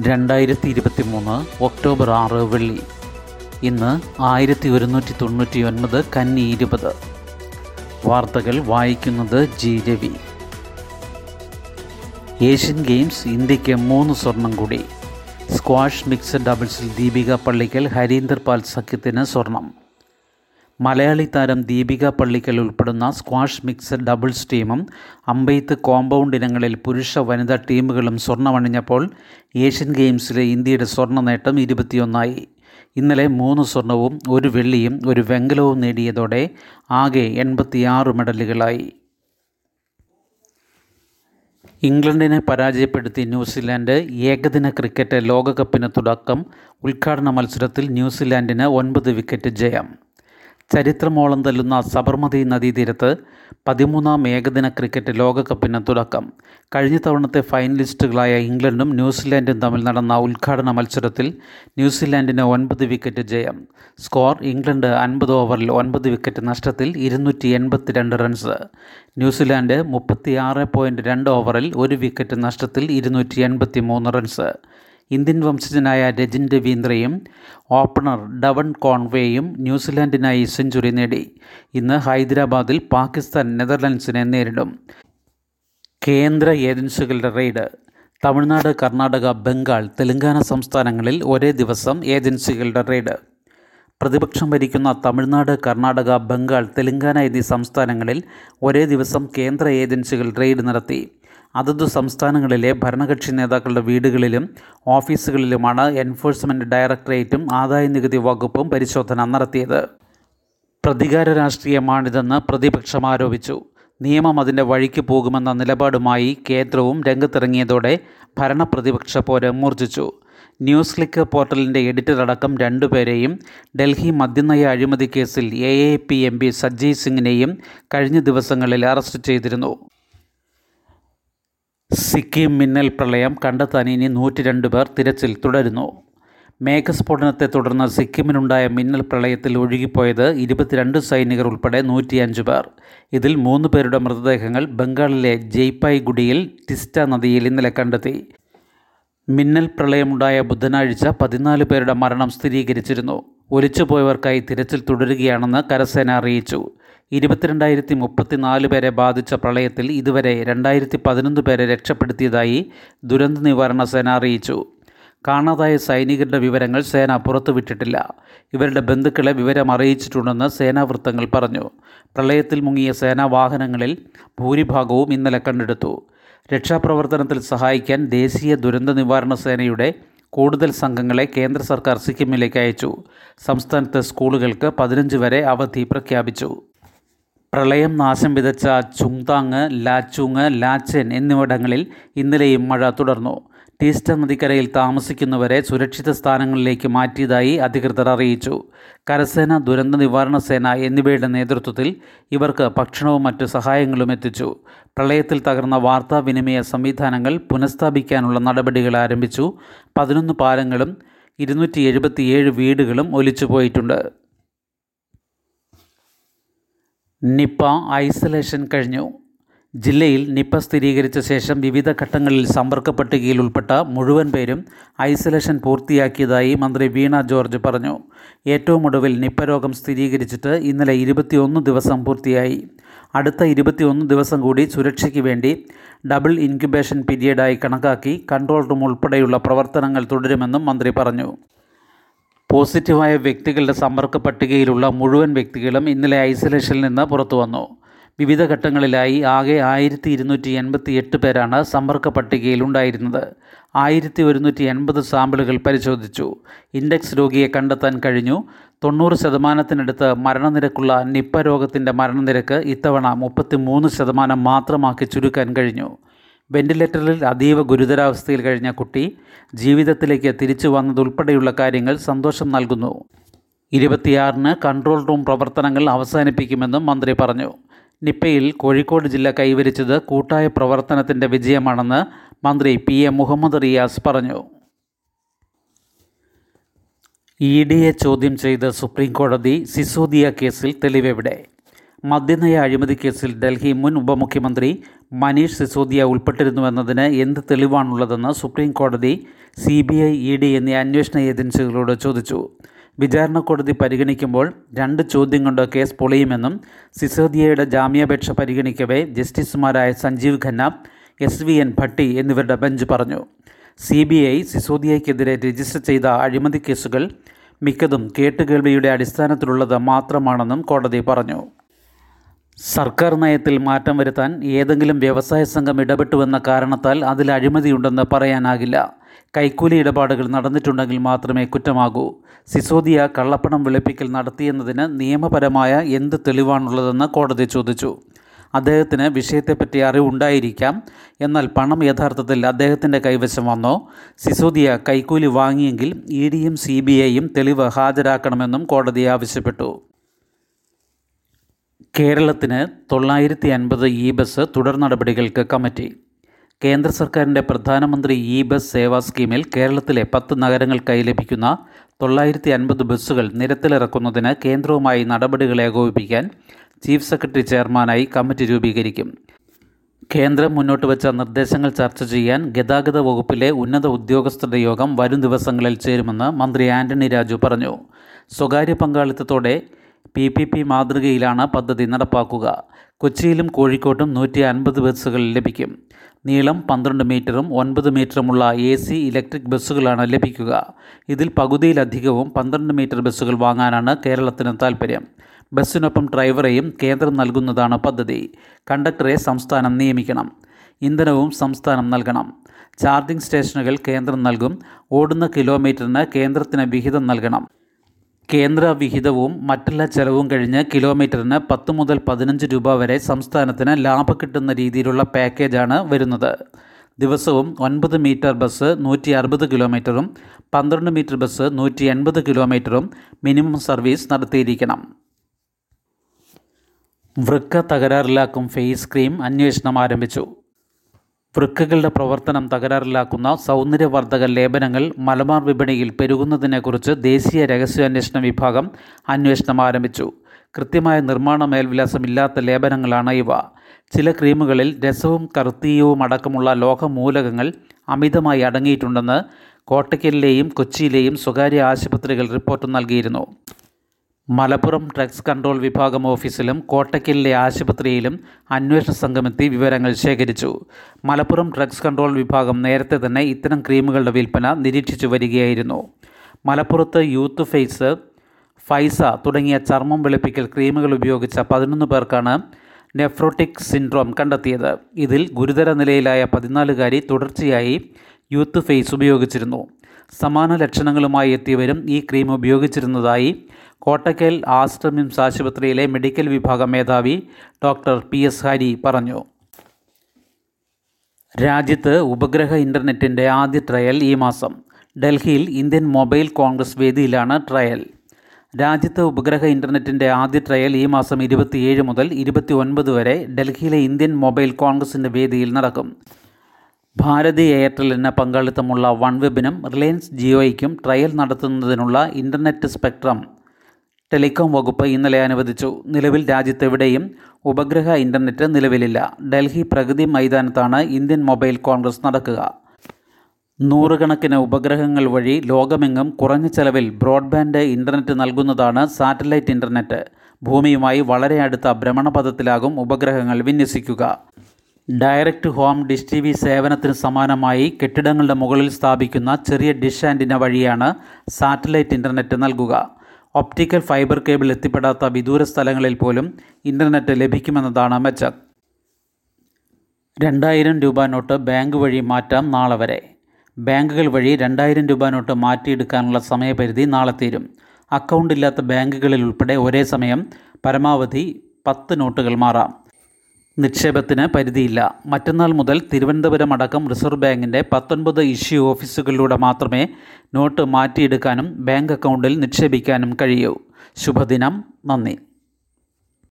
രണ്ടായിരത്തി ഇരുപത്തി മൂന്ന് ഒക്ടോബർ ആറ് വെള്ളി. ഇന്ന് ആയിരത്തി ഒരുന്നൂറ്റി തൊണ്ണൂറ്റി ഒൻപത് കന്നി ഇരുപത്. വാർത്തകൾ വായിക്കുന്നത് ജി രവി. ഏഷ്യൻ ഗെയിംസ് ഇന്ത്യയ്ക്ക് മൂന്ന് സ്വർണം കൂടി. സ്ക്വാഷ് മിക്സഡ് ഡബിൾസിൽ ദീപിക പള്ളിക്കൽ ഹരീന്ദർ പാൽ സഖ്യത്തിന് സ്വർണം. മലയാളി താരം ദീപിക പള്ളിക്കൽ ഉൾപ്പെടുന്ന സ്ക്വാഷ് മിക്സഡ് ഡബിൾസ് ടീമും അമ്പെയ്ത്ത് കോമ്പൗണ്ട് ഇനങ്ങളിൽ പുരുഷ വനിതാ ടീമുകളും സ്വർണമണിഞ്ഞപ്പോൾ ഏഷ്യൻ ഗെയിംസിലെ ഇന്ത്യയുടെ സ്വർണ നേട്ടം ഇരുപത്തിയൊന്നായി. ഇന്നലെ മൂന്ന് സ്വർണവും ഒരു വെള്ളിയും ഒരു വെങ്കലവും നേടിയതോടെ ആകെ എൺപത്തിയാറ് മെഡലുകളായി. ഇംഗ്ലണ്ടിനെ പരാജയപ്പെടുത്തി ന്യൂസിലാൻഡ് ഏകദിന ക്രിക്കറ്റ് ലോകകപ്പിന് തുടക്കം. ഉദ്ഘാടന മത്സരത്തിൽ ന്യൂസിലാൻഡിന് ഒൻപത് വിക്കറ്റ് ജയം. ചരിത്രമോളം തല്ലുന്ന സബർമതി നദീതീരത്ത് പതിമൂന്നാം ഏകദിന ക്രിക്കറ്റ് ലോകകപ്പിന് തുടക്കം. കഴിഞ്ഞ തവണത്തെ ഫൈനലിസ്റ്റുകളായ ഇംഗ്ലണ്ടും ന്യൂസിലാൻഡും തമ്മിൽ നടന്ന ഉദ്ഘാടന മത്സരത്തിൽ ന്യൂസിലാൻഡിന് ഒൻപത് വിക്കറ്റ് ജയം. സ്കോർ ഇംഗ്ലണ്ട് അൻപത് ഓവറിൽ ഒൻപത് വിക്കറ്റ് നഷ്ടത്തിൽ ഇരുന്നൂറ്റി എൺപത്തിരണ്ട് റൺസ്. ന്യൂസിലാൻഡ് മുപ്പത്തിയാറ് പോയിന്റ് രണ്ട് ഓവറിൽ ഒരു വിക്കറ്റ് നഷ്ടത്തിൽ ഇരുന്നൂറ്റി എൺപത്തി മൂന്ന് റൺസ്. ഇന്ത്യൻ വംശജനായ രജിൻ രവീന്ദ്രയും ഓപ്പണർ ഡവൺ കോൺവേയും ന്യൂസിലാൻഡിനായി സെഞ്ചുറി നേടി. ഇന്ന് ഹൈദരാബാദിൽ പാകിസ്ഥാൻ നെതർലൻഡ്സിനെ നേരിടും. കേന്ദ്ര ഏജൻസികളുടെ റെയ്ഡ്. തമിഴ്നാട് കർണാടക ബംഗാൾ തെലങ്കാന സംസ്ഥാനങ്ങളിൽ ഒരേ ദിവസം ഏജൻസികളുടെ റെയ്ഡ്. പ്രതിപക്ഷം ഭരിക്കുന്ന തമിഴ്നാട് കർണാടക ബംഗാൾ തെലങ്കാന എന്നീ സംസ്ഥാനങ്ങളിൽ ഒരേ ദിവസം കേന്ദ്ര ഏജൻസികൾ റെയ്ഡ് നടത്തി. അതത് സംസ്ഥാനങ്ങളിലെ ഭരണകക്ഷി നേതാക്കളുടെ വീടുകളിലും ഓഫീസുകളിലുമാണ് എൻഫോഴ്സ്മെന്റ് ഡയറക്ടറേറ്റും ആദായനികുതി വകുപ്പും പരിശോധന നടത്തിയത്. പ്രതികാര രാഷ്ട്രീയമാണിതെന്ന് പ്രതിപക്ഷം ആരോപിച്ചു. നിയമം അതിന്റെ വഴിക്ക് പോകുമെന്ന നിലപാടുമായി കേന്ദ്രവും രംഗത്തിറങ്ങിയതോടെ ഭരണ പ്രതിപക്ഷ പോര് മൂർജിച്ചു ന്യൂസ് ക്ലിക്ക് പോർട്ടലിന്റെ എഡിറ്റർ അടക്കം രണ്ടുപേരെയും ഡൽഹി മദ്യനയ അഴിമതി കേസിൽ A A P M P Sajay സിംഗിനെയും കഴിഞ്ഞ ദിവസങ്ങളിൽ അറസ്റ്റ് ചെയ്തിരുന്നു. സിക്കിം മിന്നൽ പ്രളയം കണ്ടെത്താൻ ഇനി നൂറ്റി രണ്ട് പേർ തിരച്ചിൽ തുടരുന്നു. മേഘസ്ഫോടനത്തെ തുടർന്ന് സിക്കിമിനുണ്ടായ മിന്നൽ പ്രളയത്തിൽ ഒഴുകിപ്പോയത് ഇരുപത്തിരണ്ട് സൈനികർ ഉൾപ്പെടെ നൂറ്റിയഞ്ച് പേർ. ഇതിൽ മൂന്ന് പേരുടെ മൃതദേഹങ്ങൾ ബംഗാളിലെ ജയ്പായ്ഗുഡിയിൽ ടിസ്റ്റ നദിയിൽ ഇന്നലെ കണ്ടെത്തി. മിന്നൽ പ്രളയമുണ്ടായ ബുധനാഴ്ച പതിനാല് പേരുടെ മരണം സ്ഥിരീകരിച്ചിരുന്നു. ഒലിച്ചുപോയവർക്കായി തിരച്ചിൽ തുടരുകയാണെന്ന് കരസേന അറിയിച്ചു. ഇരുപത്തിരണ്ടായിരത്തി മുപ്പത്തിനാല് പേരെ ബാധിച്ച പ്രളയത്തിൽ ഇതുവരെ രണ്ടായിരത്തി പതിനൊന്ന് പേരെ രക്ഷപ്പെടുത്തിയതായി ദുരന്ത നിവാരണ സേന അറിയിച്ചു. കാണാതായ സൈനികരുടെ വിവരങ്ങൾ സേന പുറത്തുവിട്ടിട്ടില്ല. ഇവരുടെ ബന്ധുക്കളെ വിവരം അറിയിച്ചിട്ടുണ്ടെന്ന് സേനാ വൃത്തങ്ങൾ പറഞ്ഞു. പ്രളയത്തിൽ മുങ്ങിയ സേനാ വാഹനങ്ങളിൽ ഭൂരിഭാഗവും ഇന്നലെ കണ്ടെടുത്തു. രക്ഷാപ്രവർത്തനത്തിൽ സഹായിക്കാൻ ദേശീയ ദുരന്ത നിവാരണ സേനയുടെ കൂടുതൽ സംഘങ്ങളെ കേന്ദ്ര സർക്കാർ സിക്കിമിലേക്ക് അയച്ചു. സംസ്ഥാനത്തെ സ്കൂളുകൾക്ക് പതിനഞ്ച് വരെ അവധി പ്രഖ്യാപിച്ചു. പ്രളയം നാശം വിതച്ച ചുങ്താങ് ലാച്ചുങ് ലാച്ചൻ എന്നിവിടങ്ങളിൽ ഇന്നലെയും മഴ തുടർന്നു. ടീസ്റ്റ നദിക്കരയിൽ താമസിക്കുന്നവരെ സുരക്ഷിത സ്ഥാനങ്ങളിലേക്ക് മാറ്റിയതായി അധികൃതർ അറിയിച്ചു. കരസേന ദുരന്ത നിവാരണ സേന എന്നിവയുടെ നേതൃത്വത്തിൽ ഇവർക്ക് ഭക്ഷണവും മറ്റു സഹായങ്ങളും എത്തിച്ചു. പ്രളയത്തിൽ തകർന്ന വാർത്താവിനിമയ സംവിധാനങ്ങൾ പുനഃസ്ഥാപിക്കാനുള്ള നടപടികൾ ആരംഭിച്ചു. പതിനൊന്ന് പാലങ്ങളും ഇരുന്നൂറ്റി വീടുകളും ഒലിച്ചുപോയിട്ടുണ്ട്. നിപ്പ ഐസൊലേഷൻ കഴിഞ്ഞു. ജില്ലയിൽ നിപ്പ സ്ഥിരീകരിച്ച ശേഷം വിവിധ ഘട്ടങ്ങളിൽ സമ്പർക്ക പട്ടികയിൽ ഉൾപ്പെട്ട മുഴുവൻ പേരും ഐസൊലേഷൻ പൂർത്തിയാക്കിയതായി മന്ത്രി വീണ ജോർജ് പറഞ്ഞു. ഏറ്റവും ഒടുവിൽ നിപ്പ രോഗം സ്ഥിരീകരിച്ചിട്ട് ഇന്നലെ ഇരുപത്തിയൊന്ന് ദിവസം പൂർത്തിയായി. അടുത്ത ഇരുപത്തിയൊന്ന് ദിവസം കൂടി സുരക്ഷയ്ക്ക് വേണ്ടി ഡബിൾ ഇൻക്യുബേഷൻ പീരിയഡായി കണക്കാക്കി കൺട്രോൾ റൂം ഉൾപ്പെടെയുള്ള പ്രവർത്തനങ്ങൾ തുടരുമെന്നും മന്ത്രി പറഞ്ഞു. പോസിറ്റീവായ വ്യക്തികളുടെ സമ്പർക്ക പട്ടികയിലുള്ള മുഴുവൻ വ്യക്തികളും ഇന്നലെ ഐസൊലേഷനിൽ നിന്ന് പുറത്തു വന്നു. വിവിധ ഘട്ടങ്ങളിലായി ആകെ ആയിരത്തി ഇരുന്നൂറ്റി എൺപത്തി എട്ട് പേരാണ് സമ്പർക്ക പട്ടികയിൽ ഉണ്ടായിരുന്നത്. ആയിരത്തി ഒരുന്നൂറ്റി എൺപത് സാമ്പിളുകൾ പരിശോധിച്ചു. ഇൻഡെക്സ് രോഗിയെ കണ്ടെത്താൻ കഴിഞ്ഞു. തൊണ്ണൂറ് ശതമാനത്തിനടുത്ത് മരണനിരക്കുള്ള നിപ്പ രോഗത്തിന്റെ മരണനിരക്ക് ഇത്തവണ മുപ്പത്തി മൂന്ന് ശതമാനം മാത്രമാക്കി ചുരുക്കാൻ കഴിഞ്ഞു. വെന്റിലേറ്ററിൽ അതീവ ഗുരുതരാവസ്ഥയിൽ കഴിഞ്ഞ കുട്ടി ജീവിതത്തിലേക്ക് തിരിച്ചു വന്നതുൾപ്പെടെയുള്ള കാര്യങ്ങൾ സന്തോഷം നൽകുന്നു. ഇരുപത്തിയാറിന് കൺട്രോൾ റൂം പ്രവർത്തനങ്ങൾ അവസാനിപ്പിക്കുമെന്നും മന്ത്രി പറഞ്ഞു. നിപ്പയിൽ കോഴിക്കോട് ജില്ല കൈവരിച്ചത് കൂട്ടായ പ്രവർത്തനത്തിന്റെ വിജയമാണെന്ന് മന്ത്രി പി എ മുഹമ്മദ് റിയാസ് പറഞ്ഞു. ഇ ഡിയെ ചോദ്യം ചെയ്ത് സുപ്രീംകോടതി സിസോദിയ കേസിൽ തെളിവെവിടെ? മദ്യനയ അഴിമതി കേസിൽ ഡൽഹി മുൻ ഉപമുഖ്യമന്ത്രി മനീഷ് സിസോദിയ ഉൾപ്പെട്ടിരുന്നുവെന്നതിന് എന്ത് തെളിവാണുള്ളതെന്ന് സുപ്രീം കോടതി C B I E D എന്നീ അന്വേഷണ ഏജൻസികളോട് ചോദിച്ചു. വിചാരണ കോടതി പരിഗണിക്കുമ്പോൾ രണ്ട് ചോദ്യം കൊണ്ട് കേസ് പൊളിയുമെന്നും സിസോദിയയുടെ ജാമ്യാപേക്ഷ പരിഗണിക്കവേ ജസ്റ്റിസുമാരായ Sanjiv Khanna S V N Bhatti എന്നിവരുടെ ബെഞ്ച് പറഞ്ഞു. സി ബി ഐ സിസോദിയയ്ക്കെതിരെ രജിസ്റ്റർ ചെയ്ത അഴിമതി കേസുകൾ മിക്കതും കേട്ടുകേൾവിയുടെ അടിസ്ഥാനത്തിലുള്ളത് മാത്രമാണെന്നും കോടതി പറഞ്ഞു. സർക്കാർ നയത്തിൽ മാറ്റം വരുത്താൻ ഏതെങ്കിലും വ്യവസായ സംഘം ഇടപെട്ടുവെന്ന കാരണത്താൽ അതിൽ അഴിമതിയുണ്ടെന്ന് പറയാനാകില്ല. കൈക്കൂലി ഇടപാടുകൾ നടന്നിട്ടുണ്ടെങ്കിൽ മാത്രമേ കുറ്റമാകൂ. സിസോദിയ കള്ളപ്പണം വെളുപ്പിക്കൽ നടത്തിയെന്നതിന് നിയമപരമായ എന്ത് തെളിവാണുള്ളതെന്ന് കോടതി ചോദിച്ചു. അദ്ദേഹത്തിന് വിഷയത്തെപ്പറ്റി അറിവുണ്ടായിരിക്കാം. എന്നാൽ പണം യഥാർത്ഥത്തിൽ അദ്ദേഹത്തിന്റെ കൈവശം വന്നോ? സിസോദിയ കൈക്കൂലി വാങ്ങിയെങ്കിൽ ഇ ഡിയും സി ബി ഐയും തെളിവ് ഹാജരാക്കണമെന്നും കോടതി ആവശ്യപ്പെട്ടു. കേരളത്തിന് തൊള്ളായിരത്തി അൻപത് ഇ ബസ് തുടർ നടപടികൾക്ക് കമ്മിറ്റി. കേന്ദ്ര സർക്കാരിന്റെ പ്രധാനമന്ത്രി ഇ ബസ് സേവാ സ്കീമിൽ കേരളത്തിലെ പത്ത് നഗരങ്ങൾക്കായി ലഭിക്കുന്ന തൊള്ളായിരത്തി അൻപത് ബസ്സുകൾ നിരത്തിലിറക്കുന്നതിന് കേന്ദ്രവുമായി നടപടികൾ ഏകോപിപ്പിക്കാൻ ചീഫ് സെക്രട്ടറി ചെയർമാനായി കമ്മിറ്റി രൂപീകരിക്കും. കേന്ദ്രം മുന്നോട്ട് വെച്ച നിർദ്ദേശങ്ങൾ ചർച്ച ചെയ്യാൻ ഗതാഗത വകുപ്പിലെ ഉന്നത ഉദ്യോഗസ്ഥരുടെ യോഗം വരും ദിവസങ്ങളിൽ ചേരുമെന്ന് മന്ത്രി ആന്റണി രാജു പറഞ്ഞു. സ്വകാര്യ പങ്കാളിത്തത്തോടെ പി പി പി മാതൃകയിലാണ് പദ്ധതി നടപ്പാക്കുക. കൊച്ചിയിലും കോഴിക്കോട്ടും നൂറ്റി അൻപത് ബസ്സുകൾ ലഭിക്കും. നീളം പന്ത്രണ്ട് മീറ്ററും ഒൻപത് മീറ്ററുമുള്ള എ സി ഇലക്ട്രിക് ബസ്സുകളാണ് ലഭിക്കുക. ഇതിൽ പകുതിയിലധികവും പന്ത്രണ്ട് മീറ്റർ ബസ്സുകൾ വാങ്ങാനാണ് കേരളത്തിന് താൽപ്പര്യം ബസ്സിനൊപ്പം ഡ്രൈവറെയും കേന്ദ്രം നൽകുന്നതാണ് പദ്ധതി. കണ്ടക്ടറെ സംസ്ഥാനം നിയമിക്കണം. ഇന്ധനവും സംസ്ഥാനം നൽകണം. ചാർജിംഗ് സ്റ്റേഷനുകൾ കേന്ദ്രം നൽകും. ഓടുന്ന കിലോമീറ്ററിന് കേന്ദ്രത്തിന് വിഹിതം നൽകണം. കേന്ദ്ര വിഹിതവും മറ്റെല്ലാ ചെലവും കഴിഞ്ഞ് കിലോമീറ്ററിന് പത്ത് മുതൽ പതിനഞ്ച് രൂപ വരെ സംസ്ഥാനത്തിന് ലാഭം കിട്ടുന്ന രീതിയിലുള്ള പാക്കേജാണ് വരുന്നത്. ദിവസവും ഒൻപത് മീറ്റർ ബസ് നൂറ്റി അറുപത് കിലോമീറ്ററും പന്ത്രണ്ട് മീറ്റർ ബസ് നൂറ്റി എൺപത് കിലോമീറ്ററും മിനിമം സർവീസ് നടത്തിയിരിക്കണം. വൃക്ക തകരാറിലാക്കും ഫേസ് ക്രീം അന്വേഷണം ആരംഭിച്ചു. വൃക്കകളുടെ പ്രവർത്തനം തകരാറിലാക്കുന്ന സൗന്ദര്യവർദ്ധക ലേപനങ്ങൾ മലബാർ വിപണിയിൽ പെരുകുന്നതിനെക്കുറിച്ച് ദേശീയ രഹസ്യാന്വേഷണ വിഭാഗം അന്വേഷണം ആരംഭിച്ചു. കൃത്യമായ നിർമ്മാണ മേൽവിലാസമില്ലാത്ത ലേപനങ്ങളാണ് ഇവ. ചില ക്രീമുകളിൽ രസവും കറുത്തീയവും അടക്കമുള്ള ലോഹമൂലകങ്ങൾ അമിതമായി അടങ്ങിയിട്ടുണ്ടെന്ന് കോട്ടയ്ക്കലിലെയും കൊച്ചിയിലെയും സ്വകാര്യ ആശുപത്രികൾ റിപ്പോർട്ട് നൽകിയിരുന്നു. മലപ്പുറം ഡ്രഗ്സ് കൺട്രോൾ വിഭാഗം ഓഫീസിലും കോട്ടയ്ക്കലിലെ ആശുപത്രിയിലും അന്വേഷണ സംഘമെത്തി വിവരങ്ങൾ ശേഖരിച്ചു. മലപ്പുറം ഡ്രഗ്സ് കൺട്രോൾ വിഭാഗം നേരത്തെ തന്നെ ഇത്തരം ക്രീമുകളുടെ വിൽപ്പന നിരീക്ഷിച്ചു വരികയായിരുന്നു. മലപ്പുറത്ത് യൂത്ത് ഫേസ് ഫൈസ തുടങ്ങിയ ചർമ്മം വെളുപ്പിക്കൽ ക്രീമുകൾ ഉപയോഗിച്ച പതിനൊന്ന് പേർക്കാണ് നെഫ്രോട്ടിക് സിൻഡ്രോം കണ്ടെത്തിയത്. ഇതിൽ ഗുരുതര നിലയിലായ പതിനാലുകാരി തുടർച്ചയായി യൂത്ത് ഫേസ് ഉപയോഗിച്ചിരുന്നു. സമാന ലക്ഷണങ്ങളുമായി എത്തിയവരും ഈ ക്രീം ഉപയോഗിച്ചിരുന്നതായി കോട്ടക്കൽ ആസ്റ്റർ മിംസ് ആശുപത്രിയിലെ മെഡിക്കൽ വിഭാഗം മേധാവി ഡോക്ടർ പി എസ് ഹരി പറഞ്ഞു. രാജ്യത്ത് ഉപഗ്രഹ ഇന്റർനെറ്റിന്റെ ആദ്യ ട്രയൽ ഈ മാസം. ഡൽഹിയിൽ ഇന്ത്യൻ മൊബൈൽ കോൺഗ്രസ് വേദിയിലാണ് ട്രയൽ. രാജ്യത്ത് ഉപഗ്രഹ ഇന്റർനെറ്റിന്റെ ആദ്യ ട്രയൽ ഈ മാസം ഇരുപത്തിയേഴ് മുതൽ ഇരുപത്തി വരെ ഡൽഹിയിലെ ഇന്ത്യൻ മൊബൈൽ കോൺഗ്രസിന്റെ വേദിയിൽ നടക്കും. ഭാരതി എന്ന പങ്കാളിത്തമുള്ള വൺ വൺവെബിനും റിലയൻസ് ജിയോയ്ക്കും ട്രയൽ നടത്തുന്നതിനുള്ള ഇന്റർനെറ്റ് സ്പെക്ട്രം ടെലികോം വകുപ്പ് ഇന്നലെ അനുവദിച്ചു. നിലവിൽ രാജ്യത്തെവിടെയും ഉപഗ്രഹ ഇന്റർനെറ്റ് നിലവിലില്ല. ഡൽഹി പ്രഗതി മൈതാനത്താണ് ഇന്ത്യൻ മൊബൈൽ കോൺഗ്രസ് നടക്കുക. നൂറുകണക്കിന് ഉപഗ്രഹങ്ങൾ വഴി ലോകമെങ്ങും കുറഞ്ഞ ചെലവിൽ ബ്രോഡ്ബാൻഡ് ഇന്റർനെറ്റ് നൽകുന്നതാണ് സാറ്റലൈറ്റ് ഇന്റർനെറ്റ് ഭൂമിയുമായി വളരെ അടുത്ത ഭ്രമണപഥത്തിലാകും ഉപഗ്രഹങ്ങൾ വിന്യസിക്കുക. Direct home dish T V സേവനത്തിന് സമാനമായി കെട്ടിടങ്ങളുടെ മുകളിൽ സ്ഥാപിക്കുന്ന ചെറിയ ഡിഷ് ആന്റിന വഴിയാണ് സാറ്റലൈറ്റ് ഇന്റർനെറ്റ് നൽകുക. ഒപ്റ്റിക്കൽ ഫൈബർ കേബിൾ എത്തിപ്പെടാത്ത വിദൂര സ്ഥലങ്ങളിൽ പോലും ഇന്റർനെറ്റ് ലഭിക്കുമെന്നതാണ് മെച്ചം. രണ്ടായിരം രൂപ നോട്ട് ബാങ്ക് വഴി മാറ്റാം നാളെ വരെ. ബാങ്കുകൾ വഴി രണ്ടായിരം രൂപ നോട്ട് മാറ്റിയെടുക്കാനുള്ള സമയപരിധി നാളെ തീരും. അക്കൗണ്ടില്ലാത്ത ബാങ്കുകളിൽ ഉൾപ്പെടെ ഒരേ സമയം പരമാവധി പത്ത് നോട്ടുകൾ മാറാം. നിക്ഷേപത്തിന് പരിധിയില്ല. മറ്റന്നാൾ മുതൽ തിരുവനന്തപുരം അടക്കം റിസർവ് ബാങ്കിന്റെ പത്തൊൻപത് ഇഷ്യൂ ഓഫീസുകളിലൂടെ മാത്രമേ നോട്ട് മാറ്റിയെടുക്കാനും ബാങ്ക് അക്കൗണ്ടിൽ നിക്ഷേപിക്കാനും കഴിയൂ. ശുഭദിനം. നന്ദി.